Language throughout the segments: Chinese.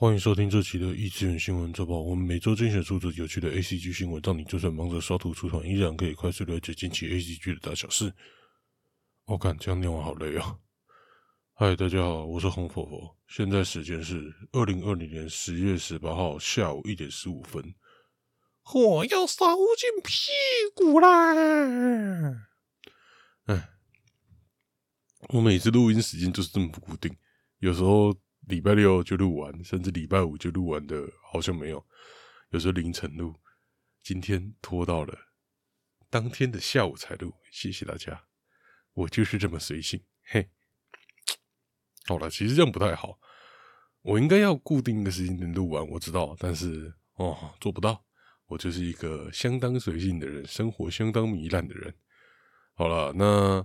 欢迎收听这期的异次元新闻周报。我们每周精选出的有趣的 A C G 新闻，让你就算忙着刷图出团，依然可以快速了解近期 A C G 的大小事。我看这样念完好累啊！嗨，大家好，我是红佛佛，现在时间是二零二零年十月十八号下午一点十五分。火要烧进屁股啦！哎，我每次录音时间就是这么不固定，有时候。礼拜六就录完，甚至礼拜五就录完的，好像没有。有时候凌晨录，今天拖到了当天的下午才录。谢谢大家，我就是这么随性。嘿，好了，其实这样不太好。我应该要固定的时间点录完，我知道，但是哦，做不到。我就是一个相当随性的人，生活相当糜烂的人。好了，那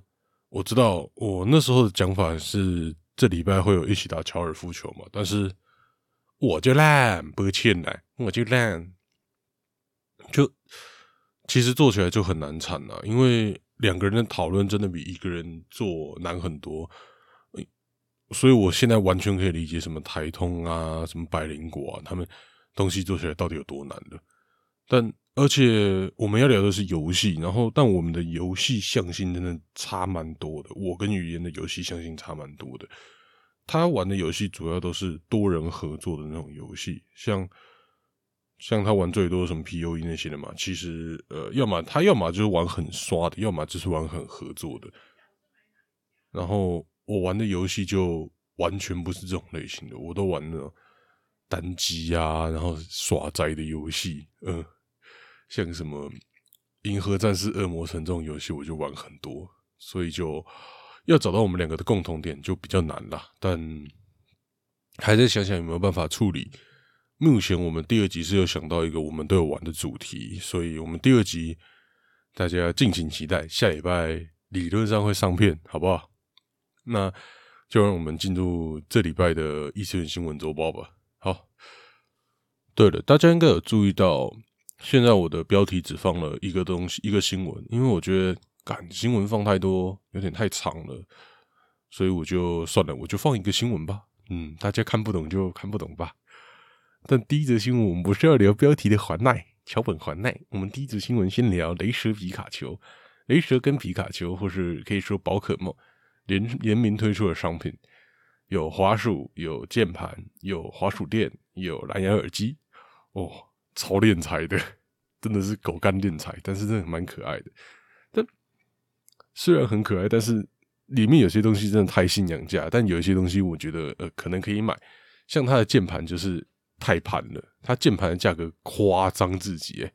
我知道，我那时候的讲法是。这礼拜会有一起打高尔夫球嘛？但是我就烂，抱歉啦，我就烂，就其实做起来就很难产啊，因为两个人的讨论真的比一个人做难很多。所以我现在完全可以理解什么台通啊、什么百灵果啊，他们东西做起来到底有多难了。但而且我们要聊的是游戏，然后但我们的游戏向性真的差蛮多的。我跟语言的游戏向性差蛮多的。他玩的游戏主要都是多人合作的那种游戏，像像他玩最多什么 P O E 那些的嘛。其实呃，要么他要么就是玩很刷的，要么就是玩很合作的。然后我玩的游戏就完全不是这种类型的，我都玩那种单机啊，然后耍宅的游戏，嗯。像什么《银河战士：恶魔城》这种游戏，我就玩很多，所以就要找到我们两个的共同点就比较难了。但还在想想有没有办法处理。目前我们第二集是有想到一个我们都有玩的主题，所以我们第二集大家敬请期待，下礼拜理论上会上片，好不好？那就让我们进入这礼拜的异次元新闻周报吧。好，对了，大家应该有注意到。现在我的标题只放了一个东西，一个新闻，因为我觉得赶新闻放太多有点太长了，所以我就算了，我就放一个新闻吧。嗯，大家看不懂就看不懂吧。但第一则新闻我们不是要聊标题的环奈桥本环奈，我们第一则新闻先聊雷蛇皮卡丘，雷蛇跟皮卡丘，或是可以说宝可梦联联名推出的商品，有滑鼠，有键盘，有滑鼠垫，有蓝牙耳机，哦。超练财的，真的是狗干练财，但是真的蛮可爱的。但虽然很可爱，但是里面有些东西真的太信仰价。但有一些东西，我觉得呃可能可以买，像它的键盘就是太盘了，它键盘的价格夸张至极。诶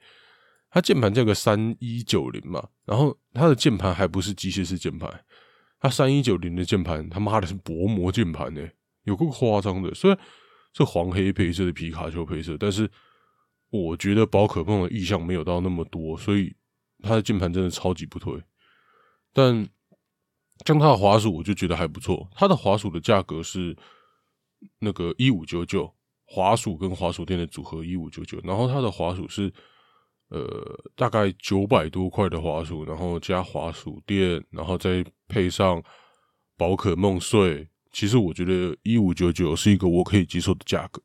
它键盘价格三一九零嘛，然后它的键盘还不是机械式键盘，它三一九零的键盘他妈的是薄膜键盘呢，有够夸张的。虽然是黄黑配色的皮卡丘配色，但是。我觉得宝可梦的意向没有到那么多，所以它的键盘真的超级不推。但像它的滑鼠，我就觉得还不错。它的滑鼠的价格是那个一五九九，滑鼠跟滑鼠垫的组合一五九九。然后它的滑鼠是呃大概九百多块的滑鼠，然后加滑鼠垫，然后再配上宝可梦税。其实我觉得一五九九是一个我可以接受的价格。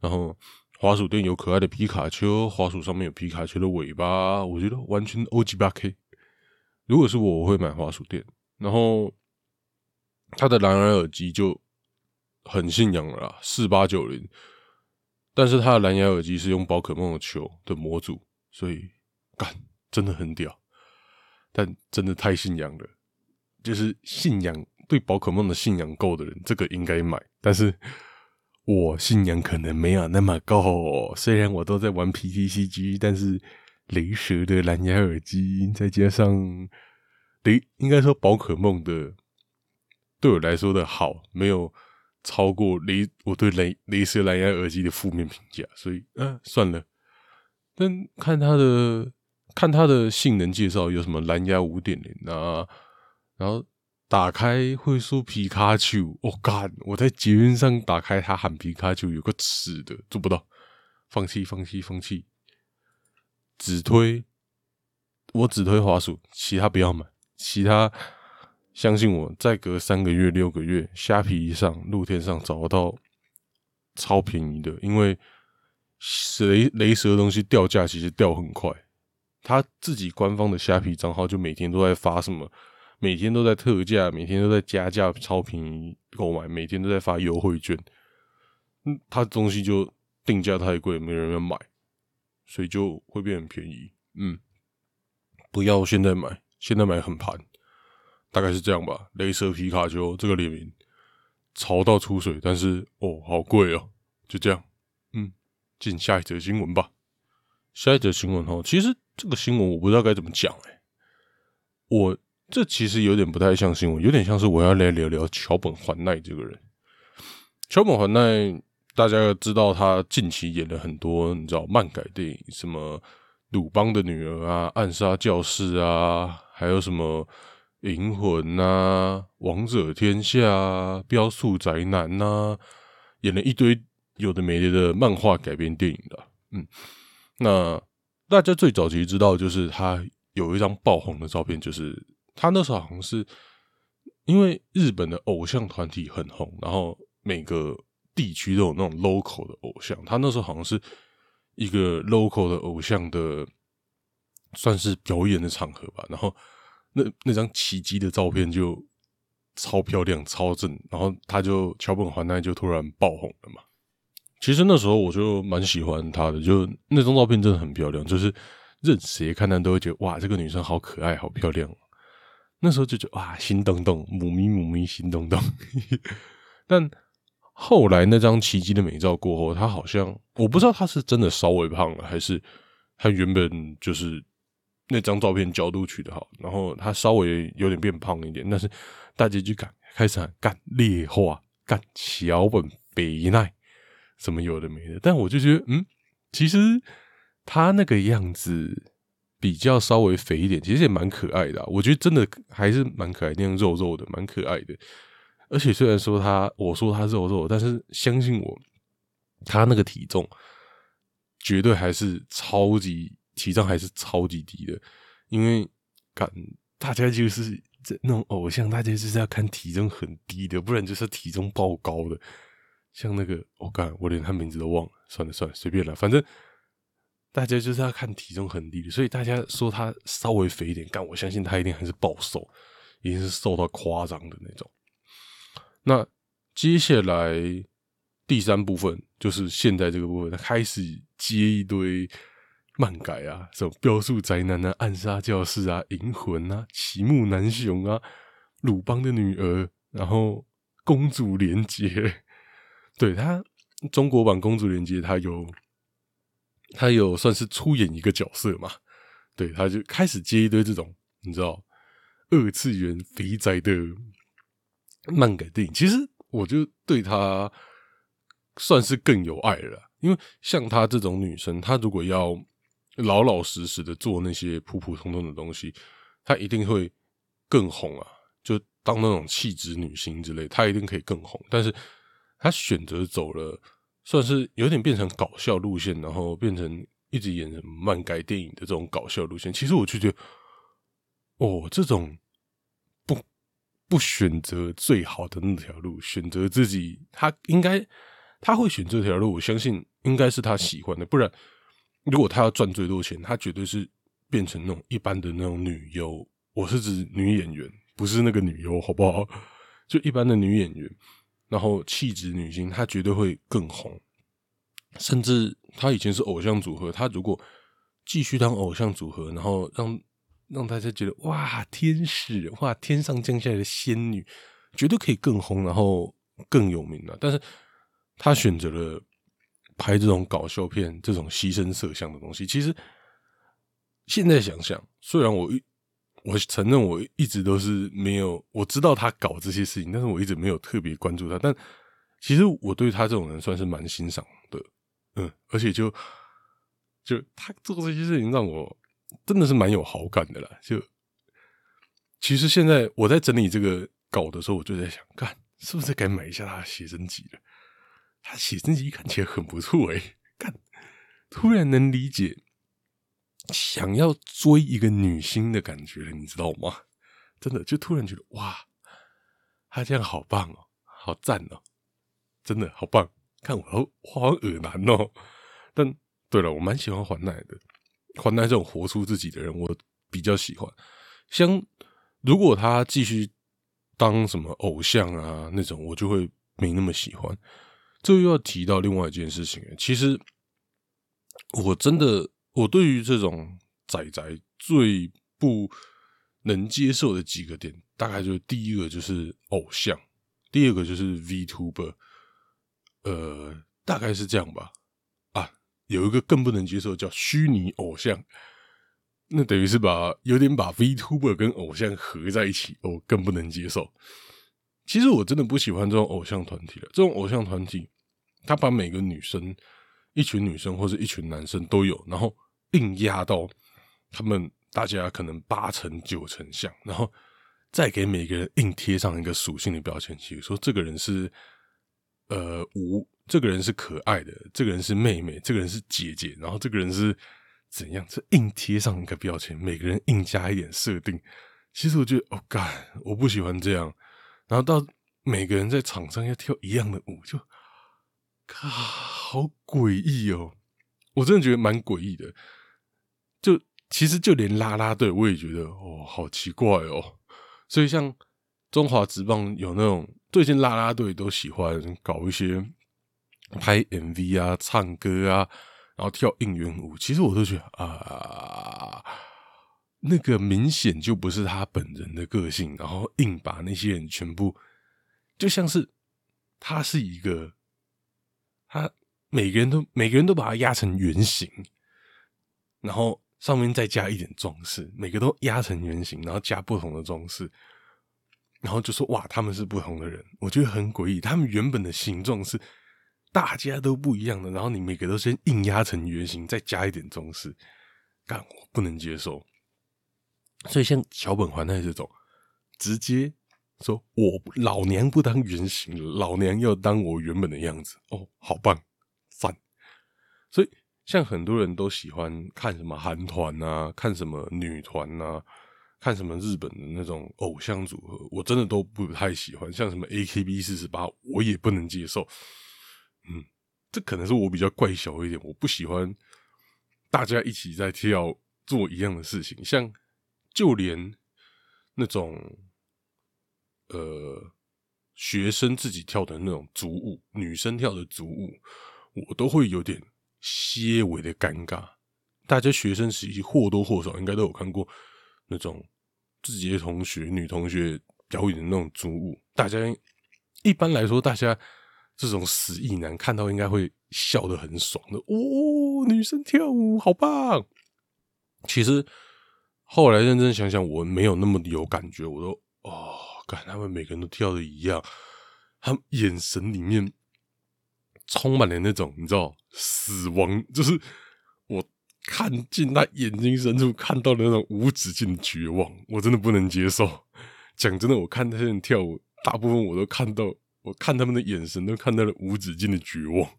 然后。滑鼠店有可爱的皮卡丘，滑鼠上面有皮卡丘的尾巴，我觉得完全 O G 八 K。如果是我，我会买滑鼠店。然后它的蓝牙耳机就很信仰了，四八九零。但是它的蓝牙耳机是用宝可梦的球的模组，所以干真的很屌。但真的太信仰了，就是信仰对宝可梦的信仰够的人，这个应该买。但是。我信仰可能没有那么高，虽然我都在玩 PTCG，但是雷蛇的蓝牙耳机，再加上雷，应该说宝可梦的，对我来说的好，没有超过雷我对雷雷蛇蓝牙耳机的负面评价，所以嗯，算了。但看它的看它的性能介绍，有什么蓝牙五点零啊，然后。打开会说皮卡丘，我干！我在捷运上打开它喊皮卡丘，有个耻的做不到，放弃，放弃，放弃。只推，我只推滑鼠，其他不要买。其他相信我，再隔三个月、六个月，虾皮上、露天上找得到超便宜的，因为雷雷蛇的东西掉价其实掉很快。他自己官方的虾皮账号就每天都在发什么，每天都在特价，每天都在加价，超便宜购买，每天都在发优惠券。嗯，他东西就定价太贵，没人要买，所以就会变很便宜。嗯，不要现在买，现在买很盘，大概是这样吧。雷蛇皮卡丘这个联名潮到出水，但是哦，好贵哦，就这样。嗯，进下一则新闻吧。下一则新闻哈，其实。这个新闻我不知道该怎么讲哎，我这其实有点不太像新闻，有点像是我要来聊聊桥本环奈这个人。桥本环奈，大家要知道他近期演了很多你知道漫改电影，什么《鲁邦的女儿》啊，《暗杀教室》啊，还有什么《银魂》啊，《王者天下》啊，《标速宅男》呐，演了一堆有的没的的漫画改编电影的。嗯，那。大家最早其实知道，就是他有一张爆红的照片，就是他那时候好像是因为日本的偶像团体很红，然后每个地区都有那种 local 的偶像，他那时候好像是一个 local 的偶像的算是表演的场合吧，然后那那张奇迹的照片就超漂亮、超正，然后他就桥本环奈就突然爆红了嘛。其实那时候我就蛮喜欢她的，就那张照片真的很漂亮，就是任谁看到都会觉得哇，这个女生好可爱、好漂亮。那时候就觉得哇，心动动，母咪母咪，心动动。但后来那张奇迹的美照过后，她好像我不知道她是真的稍微胖了，还是她原本就是那张照片角度取得好，然后她稍微有点变胖一点。但是大家就敢开始干劣化，干桥本北奈。什么有的没的，但我就觉得，嗯，其实他那个样子比较稍微肥一点，其实也蛮可爱的。我觉得真的还是蛮可爱，那样肉肉的，蛮可爱的。而且虽然说他，我说他肉肉，但是相信我，他那个体重绝对还是超级体重还是超级低的。因为感大家就是这那种偶像，大家就是要看体重很低的，不然就是体重爆高的。像那个，我干，我连他名字都忘了。算了算了，随便了。反正大家就是要看体重很低，所以大家说他稍微肥一点，但，我相信他一定还是暴瘦，一定是瘦到夸张的那种。那接下来第三部分就是现在这个部分，他开始接一堆漫改啊，什么《标速宅男》啊，《暗杀教室》啊，《银魂》啊，《奇木南雄》啊，《鲁邦的女儿》，然后《公主连接》。对他中国版《公主连接》，他有他有算是出演一个角色嘛？对，他就开始接一堆这种你知道二次元肥宅的漫改电影。其实我就对他算是更有爱了，因为像她这种女生，她如果要老老实实的做那些普普通通的东西，她一定会更红啊！就当那种气质女星之类，她一定可以更红。但是她选择走了，算是有点变成搞笑路线，然后变成一直演漫改电影的这种搞笑路线。其实我就觉得，哦，这种不不选择最好的那条路，选择自己，他应该他会选这条路。我相信应该是他喜欢的，不然如果他要赚最多钱，他绝对是变成那种一般的那种女优。我是指女演员，不是那个女优，好不好？就一般的女演员。然后气质女星，她绝对会更红。甚至她以前是偶像组合，她如果继续当偶像组合，然后让让大家觉得哇，天使哇，天上降下来的仙女，绝对可以更红，然后更有名了。但是她选择了拍这种搞笑片，这种牺牲色相的东西。其实现在想想，虽然我。我承认我一直都是没有我知道他搞这些事情，但是我一直没有特别关注他。但其实我对他这种人算是蛮欣赏的，嗯，而且就就他做这些事情让我真的是蛮有好感的啦。就其实现在我在整理这个稿的时候，我就在想，干是不是该买一下他的写真集了？他写真集看起来很不错诶，干突然能理解。想要追一个女星的感觉，你知道吗？真的就突然觉得哇，他这样好棒哦，好赞哦，真的好棒。看我好好恶男哦。但对了，我蛮喜欢环奈的，环奈这种活出自己的人，我比较喜欢。像如果他继续当什么偶像啊那种，我就会没那么喜欢。这又要提到另外一件事情，其实我真的，我对于这种仔仔最不能接受的几个点，大概就是第一个就是偶像，第二个就是 VTuber，呃，大概是这样吧。啊，有一个更不能接受叫虚拟偶像，那等于是把有点把 VTuber 跟偶像合在一起，我更不能接受。其实我真的不喜欢这种偶像团体了。这种偶像团体，他把每个女生、一群女生或者一群男生都有，然后硬压到他们大家可能八成九成像，然后再给每个人硬贴上一个属性的标签，比如说这个人是呃无，这个人是可爱的，这个人是妹妹，这个人是姐姐，然后这个人是怎样？这硬贴上一个标签，每个人硬加一点设定。其实我觉得，哦，干，我不喜欢这样。然后到每个人在场上要跳一样的舞，就靠，好诡异哦！我真的觉得蛮诡异的。就其实就连拉拉队，我也觉得哦，好奇怪哦。所以像中华职棒有那种最近拉拉队都喜欢搞一些拍 MV 啊、唱歌啊，然后跳应援舞，其实我都觉得啊。那个明显就不是他本人的个性，然后硬把那些人全部，就像是他是一个，他每个人都每个人都把他压成圆形，然后上面再加一点装饰，每个都压成圆形，然后加不同的装饰，然后就说哇，他们是不同的人，我觉得很诡异。他们原本的形状是大家都不一样的，然后你每个都先硬压成圆形，再加一点装饰，干我不能接受。所以像桥本环奈这种，直接说我老娘不当原型了，老娘要当我原本的样子哦，好棒，赞！所以像很多人都喜欢看什么韩团啊，看什么女团啊，看什么日本的那种偶像组合，我真的都不太喜欢。像什么 A K B 四十八，我也不能接受。嗯，这可能是我比较怪小一点，我不喜欢大家一起在跳做一样的事情，像。就连那种呃学生自己跳的那种族舞，女生跳的族舞，我都会有点些微的尴尬。大家学生时期或多或少应该都有看过那种自己的同学、女同学表演的那种族舞，大家一般来说，大家这种死意男看到应该会笑得很爽的。哦，女生跳舞好棒！其实。后来认真想想，我没有那么有感觉。我都哦，看他们每个人都跳的一样，他们眼神里面充满了那种你知道死亡，就是我看进他眼睛深处看到的那种无止境的绝望，我真的不能接受。讲真的，我看那些人跳舞，大部分我都看到，我看他们的眼神都看到了无止境的绝望，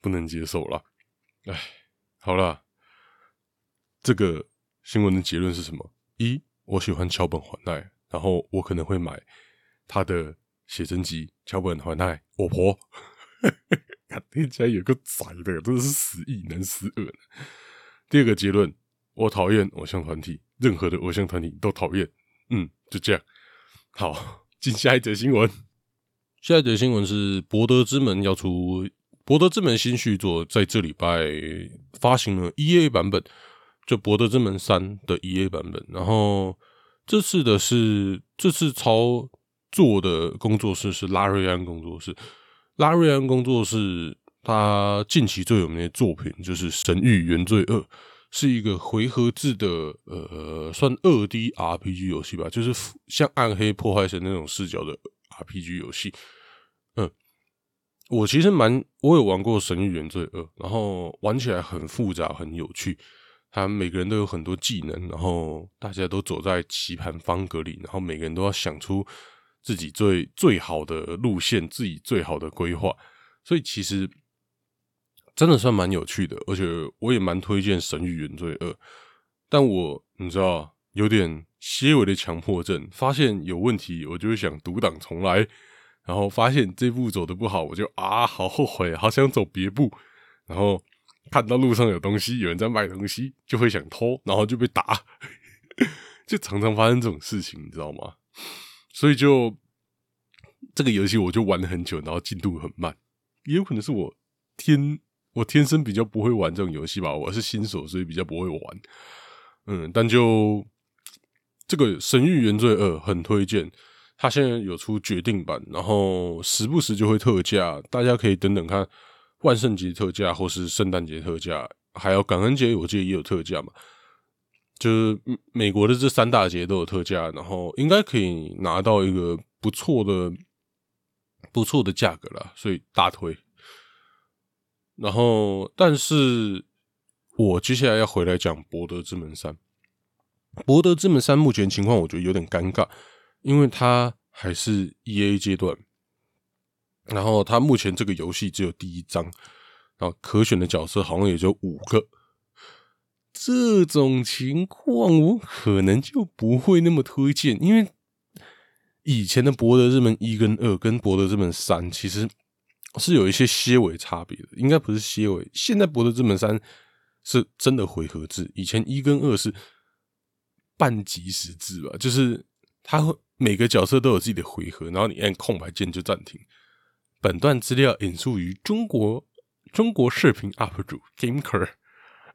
不能接受了。哎，好了，这个。新闻的结论是什么？一，我喜欢桥本环奈，然后我可能会买他的写真集。桥本环奈，我婆，听起来有个宅的，真是死意难死恶。第二个结论，我讨厌偶像团体，任何的偶像团体都讨厌。嗯，就这样。好，进下一则新闻。下一则新闻是《博德之门》要出，《博德之门》新续作在这礼拜发行了 E A 版本。就《博德之门三》的 E A 版本，然后这次的是这次操作的工作室是拉瑞安工作室。拉瑞安工作室他近期最有名的作品就是《神域原罪二》，是一个回合制的呃算二 D R P G 游戏吧，就是像《暗黑破坏神》那种视角的 R P G 游戏。嗯，我其实蛮我有玩过《神域原罪二》，然后玩起来很复杂，很有趣。他每个人都有很多技能，然后大家都走在棋盘方格里，然后每个人都要想出自己最最好的路线，自己最好的规划。所以其实真的算蛮有趣的，而且我也蛮推荐《神域原罪二》。但我你知道有点些微的强迫症，发现有问题我就会想独挡重来，然后发现这步走的不好，我就啊，好后悔，好想走别步。然后看到路上有东西，有人在卖东西，就会想偷，然后就被打，就常常发生这种事情，你知道吗？所以就这个游戏我就玩了很久，然后进度很慢，也有可能是我天，我天生比较不会玩这种游戏吧。我是新手，所以比较不会玩。嗯，但就这个《神域原罪二》很推荐。它现在有出决定版，然后时不时就会特价，大家可以等等看万圣节特价或是圣诞节特价，还有感恩节，我记得也有特价嘛。就是美国的这三大节都有特价，然后应该可以拿到一个不错的、不错的价格了，所以大推。然后，但是我接下来要回来讲《博德之门三》，《博德之门三》目前情况我觉得有点尴尬。因为它还是 E A 阶段，然后它目前这个游戏只有第一章，然后可选的角色好像也就五个。这种情况我可能就不会那么推荐，因为以前的《博德之门一》跟二跟《博德之门三》其实是有一些些微差别的，应该不是些微。现在《博德之门三》是真的回合制，以前一跟二是半即时制吧，就是它会。每个角色都有自己的回合，然后你按空白键就暂停。本段资料引述于中国中国视频 UP 主 Gameker。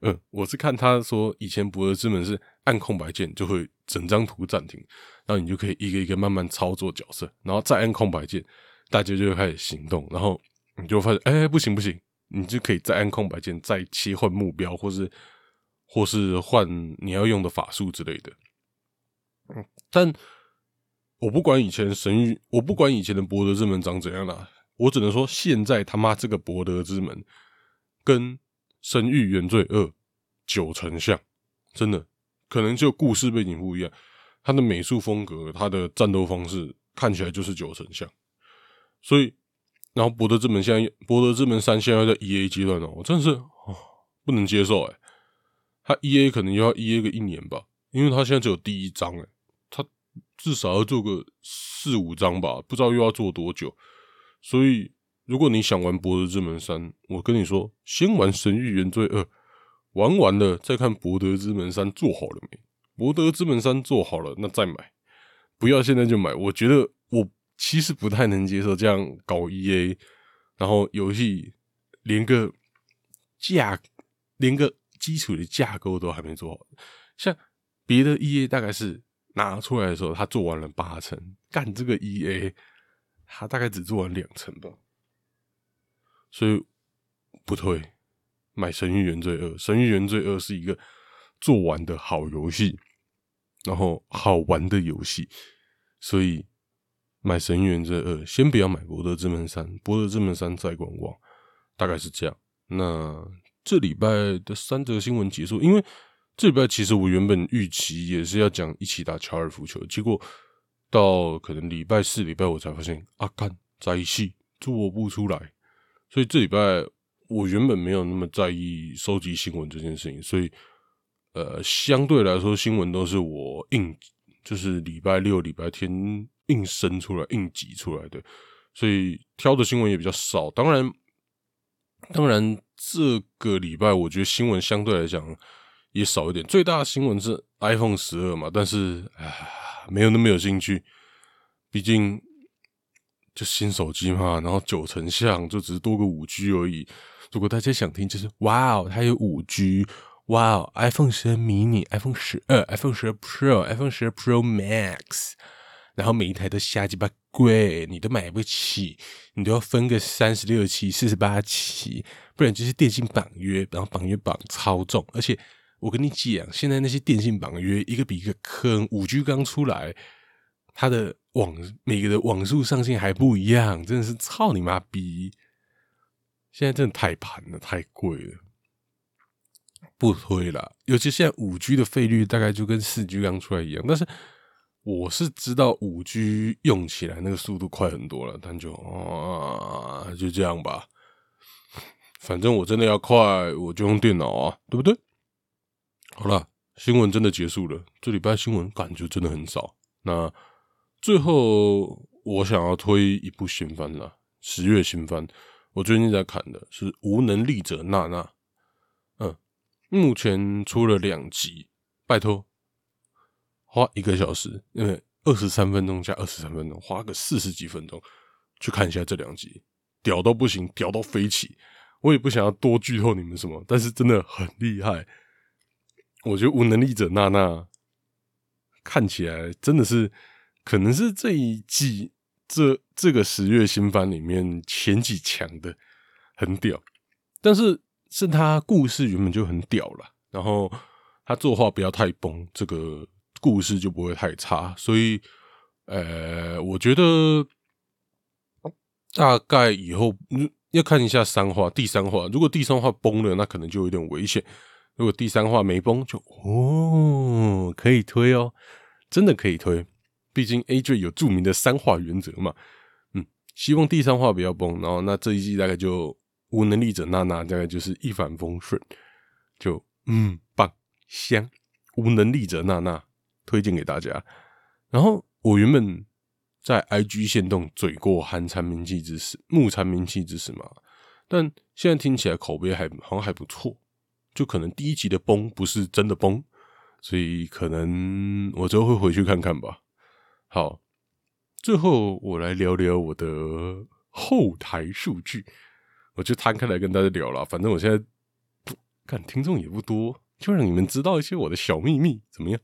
嗯，我是看他说以前博德之门是按空白键就会整张图暂停，然后你就可以一个一个慢慢操作角色，然后再按空白键，大家就会开始行动，然后你就发现哎不行不行，你就可以再按空白键再切换目标，或是或是换你要用的法术之类的。嗯，但。我不管以前神域，我不管以前的博德之门长怎样啦，我只能说现在他妈这个博德之门跟神域原罪二九成像，真的可能就故事背景不一样，它的美术风格、它的战斗方式看起来就是九成像，所以然后博德之门现在博德之门三现在在 E A 阶段哦，我真的是哦不能接受哎，他 E A 可能要 E A 个一年吧，因为他现在只有第一章哎。他至少要做个四五章吧，不知道又要做多久。所以，如果你想玩《博德之门三》，我跟你说，先玩《神域原罪二》，玩完了再看《博德之门三》做好了没？《博德之门三》做好了，那再买，不要现在就买。我觉得我其实不太能接受这样搞 E A，然后游戏连个架，连个基础的架构都还没做好。像别的 E A 大概是。拿出来的时候，他做完了八成，干这个 E A，他大概只做完两成吧，所以不退。买《神域原罪二》，《神域原罪二》是一个做完的好游戏，然后好玩的游戏，所以买《神域原罪二》，先不要买《博德之门三》，《博德之门三》再观望，大概是这样。那这礼拜的三则新闻结束，因为。这礼拜其实我原本预期也是要讲一起打乔尔夫球，结果到可能礼拜四、礼拜五才发现啊，干在一起做不出来。所以这礼拜我原本没有那么在意收集新闻这件事情，所以呃，相对来说新闻都是我硬就是礼拜六、礼拜天硬生出来、硬挤出来的，所以挑的新闻也比较少。当然，当然这个礼拜我觉得新闻相对来讲。也少一点，最大的新闻是 iPhone 十二嘛，但是啊，没有那么有兴趣，毕竟就新手机嘛，然后九成像就只是多个五 G 而已。如果大家想听，就是哇哦，它有五 G，哇哦，iPhone 十二 mini，iPhone 十二，iPhone 十二 Pro，iPhone 十二 Pro Max，然后每一台都瞎鸡巴贵，你都买不起，你都要分个三十六期、四十八期，不然就是电信绑约，然后绑约绑超重，而且。我跟你讲，现在那些电信绑约一个比一个坑，五 G 刚出来，它的网每个的网速上限还不一样，真的是操你妈逼！现在真的太盘了，太贵了，不推了。尤其现在五 G 的费率大概就跟四 G 刚出来一样，但是我是知道五 G 用起来那个速度快很多了，但就啊，就这样吧。反正我真的要快，我就用电脑啊，对不对？好了，新闻真的结束了。这礼拜新闻感觉真的很少。那最后我想要推一部新番啦，十月新番，我最近在看的是《无能力者娜娜》。嗯，目前出了两集，拜托，花一个小时，因为二十三分钟加二十三分钟，花个四十几分钟去看一下这两集，屌到不行，屌到飞起。我也不想要多剧透你们什么，但是真的很厉害。我觉得《无能力者娜娜》看起来真的是，可能是这一季这这个十月新番里面前几强的，很屌。但是是他故事原本就很屌了，然后他作画不要太崩，这个故事就不会太差。所以，呃，我觉得大概以后要看一下三话，第三话如果第三话崩了，那可能就有点危险。如果第三话没崩，就哦可以推哦，真的可以推。毕竟 A J 有著名的三话原则嘛。嗯，希望第三话不要崩，然后那这一季大概就无能力者娜娜大概就是一帆风顺，就嗯棒香。无能力者娜娜推荐给大家。然后我原本在 I G 线动嘴过寒蝉鸣泣之时，木蝉鸣泣之时嘛，但现在听起来口碑还好像还不错。就可能第一集的崩不是真的崩，所以可能我之后会回去看看吧。好，最后我来聊聊我的后台数据，我就摊开来跟大家聊了。反正我现在看听众也不多，就让你们知道一些我的小秘密，怎么样？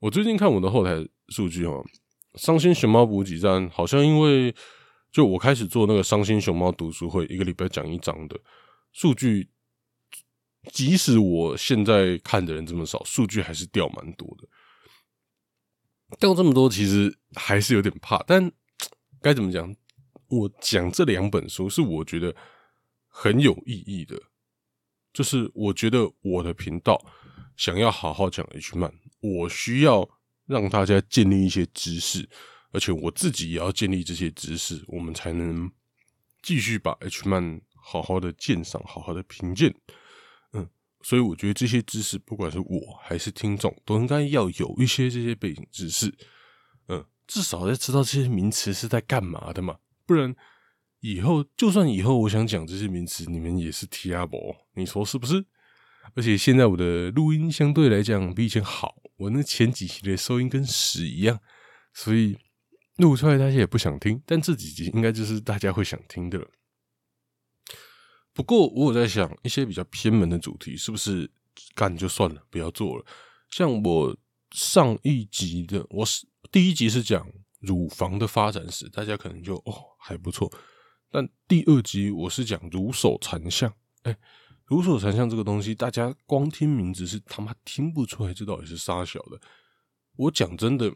我最近看我的后台数据哦，伤心熊猫补给站好像因为就我开始做那个伤心熊猫读书会，一个礼拜讲一章的数据。即使我现在看的人这么少，数据还是掉蛮多的。掉这么多，其实还是有点怕。但该怎么讲？我讲这两本书是我觉得很有意义的，就是我觉得我的频道想要好好讲 H 漫，我需要让大家建立一些知识，而且我自己也要建立这些知识，我们才能继续把 H 漫好好的鉴赏，好好的评鉴。所以我觉得这些知识，不管是我还是听众，都应该要有一些这些背景知识，嗯，至少要知道这些名词是在干嘛的嘛。不然以后就算以后我想讲这些名词，你们也是听不懂，你说是不是？而且现在我的录音相对来讲比以前好，我那前几期的收音跟屎一样，所以录出来大家也不想听，但这几集应该就是大家会想听的了。不过，我有在想，一些比较偏门的主题，是不是干就算了，不要做了？像我上一集的，我是第一集是讲乳房的发展史，大家可能就哦还不错。但第二集我是讲乳手残像，哎，乳手残像这个东西，大家光听名字是他妈听不出来这到底是啥小的。我讲真的，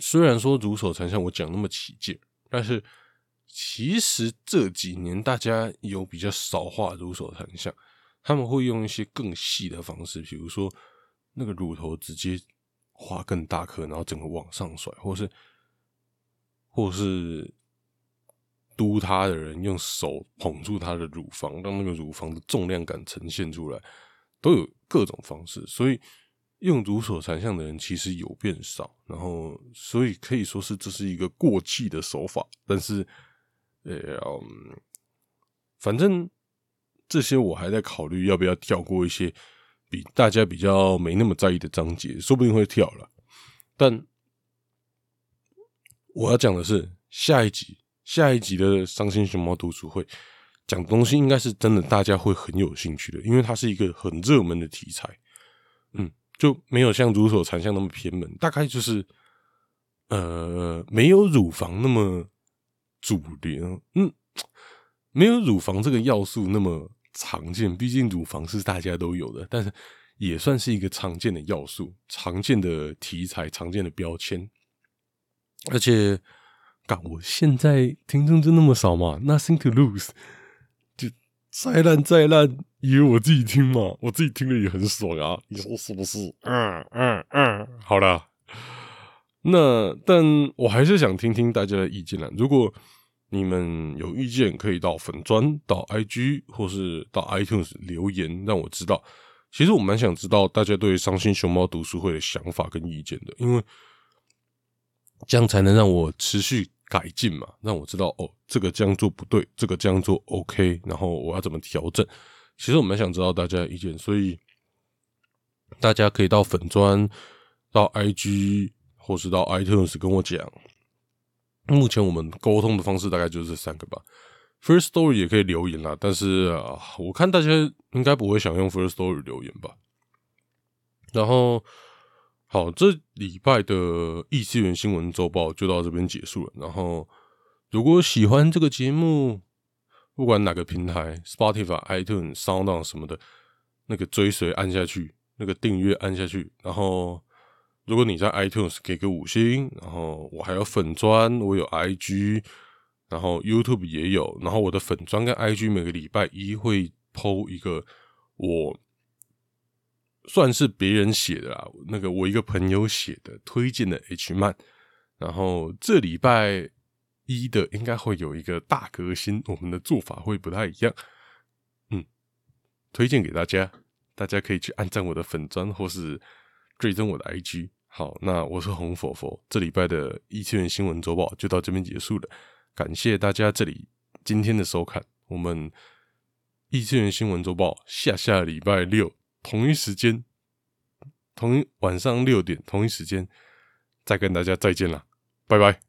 虽然说乳手残像我讲那么起劲，但是。其实这几年大家有比较少画乳手残像，他们会用一些更细的方式，比如说那个乳头直接画更大颗，然后整个往上甩，或是或是嘟他的人用手捧住他的乳房，让那个乳房的重量感呈现出来，都有各种方式。所以用乳手残像的人其实有变少，然后所以可以说是这是一个过气的手法，但是。呃，反正这些我还在考虑要不要跳过一些比大家比较没那么在意的章节，说不定会跳了。但我要讲的是下一集，下一集的伤心熊猫读书会讲东西，应该是真的大家会很有兴趣的，因为它是一个很热门的题材。嗯，就没有像乳手残像那么偏门，大概就是呃，没有乳房那么。主流，嗯，没有乳房这个要素那么常见，毕竟乳房是大家都有的，但是也算是一个常见的要素、常见的题材、常见的标签。而且，干我现在听众就那么少嘛，Nothing to lose，就再烂再烂，也我自己听嘛，我自己听了也很爽啊，你说是不是？嗯嗯嗯，好了。那，但我还是想听听大家的意见啦。如果你们有意见，可以到粉砖、到 IG 或是到 iTunes 留言，让我知道。其实我蛮想知道大家对伤心熊猫读书会的想法跟意见的，因为这样才能让我持续改进嘛，让我知道哦，这个这样做不对，这个这样做 OK，然后我要怎么调整。其实我蛮想知道大家的意见，所以大家可以到粉砖、到 IG 或是到 iTunes 跟我讲。目前我们沟通的方式大概就是这三个吧。First Story 也可以留言啦，但是啊，我看大家应该不会想用 First Story 留言吧。然后，好，这礼拜的异次元新闻周报就到这边结束了。然后，如果喜欢这个节目，不管哪个平台，Spotify、iTunes、SoundOn 什么的，那个追随按下去，那个订阅按下去，然后。如果你在 iTunes 给个五星，然后我还有粉砖，我有 IG，然后 YouTube 也有，然后我的粉砖跟 IG 每个礼拜一会 PO 一个我算是别人写的啦，那个我一个朋友写的推荐的 H 漫，然后这礼拜一的应该会有一个大革新，我们的做法会不太一样，嗯，推荐给大家，大家可以去按赞我的粉砖或是追踪我的 IG。好，那我是红佛佛，这礼拜的异次元新闻周报就到这边结束了，感谢大家这里今天的收看，我们异次元新闻周报下下礼拜六同一时间，同一晚上六点同一时间再跟大家再见啦，拜拜。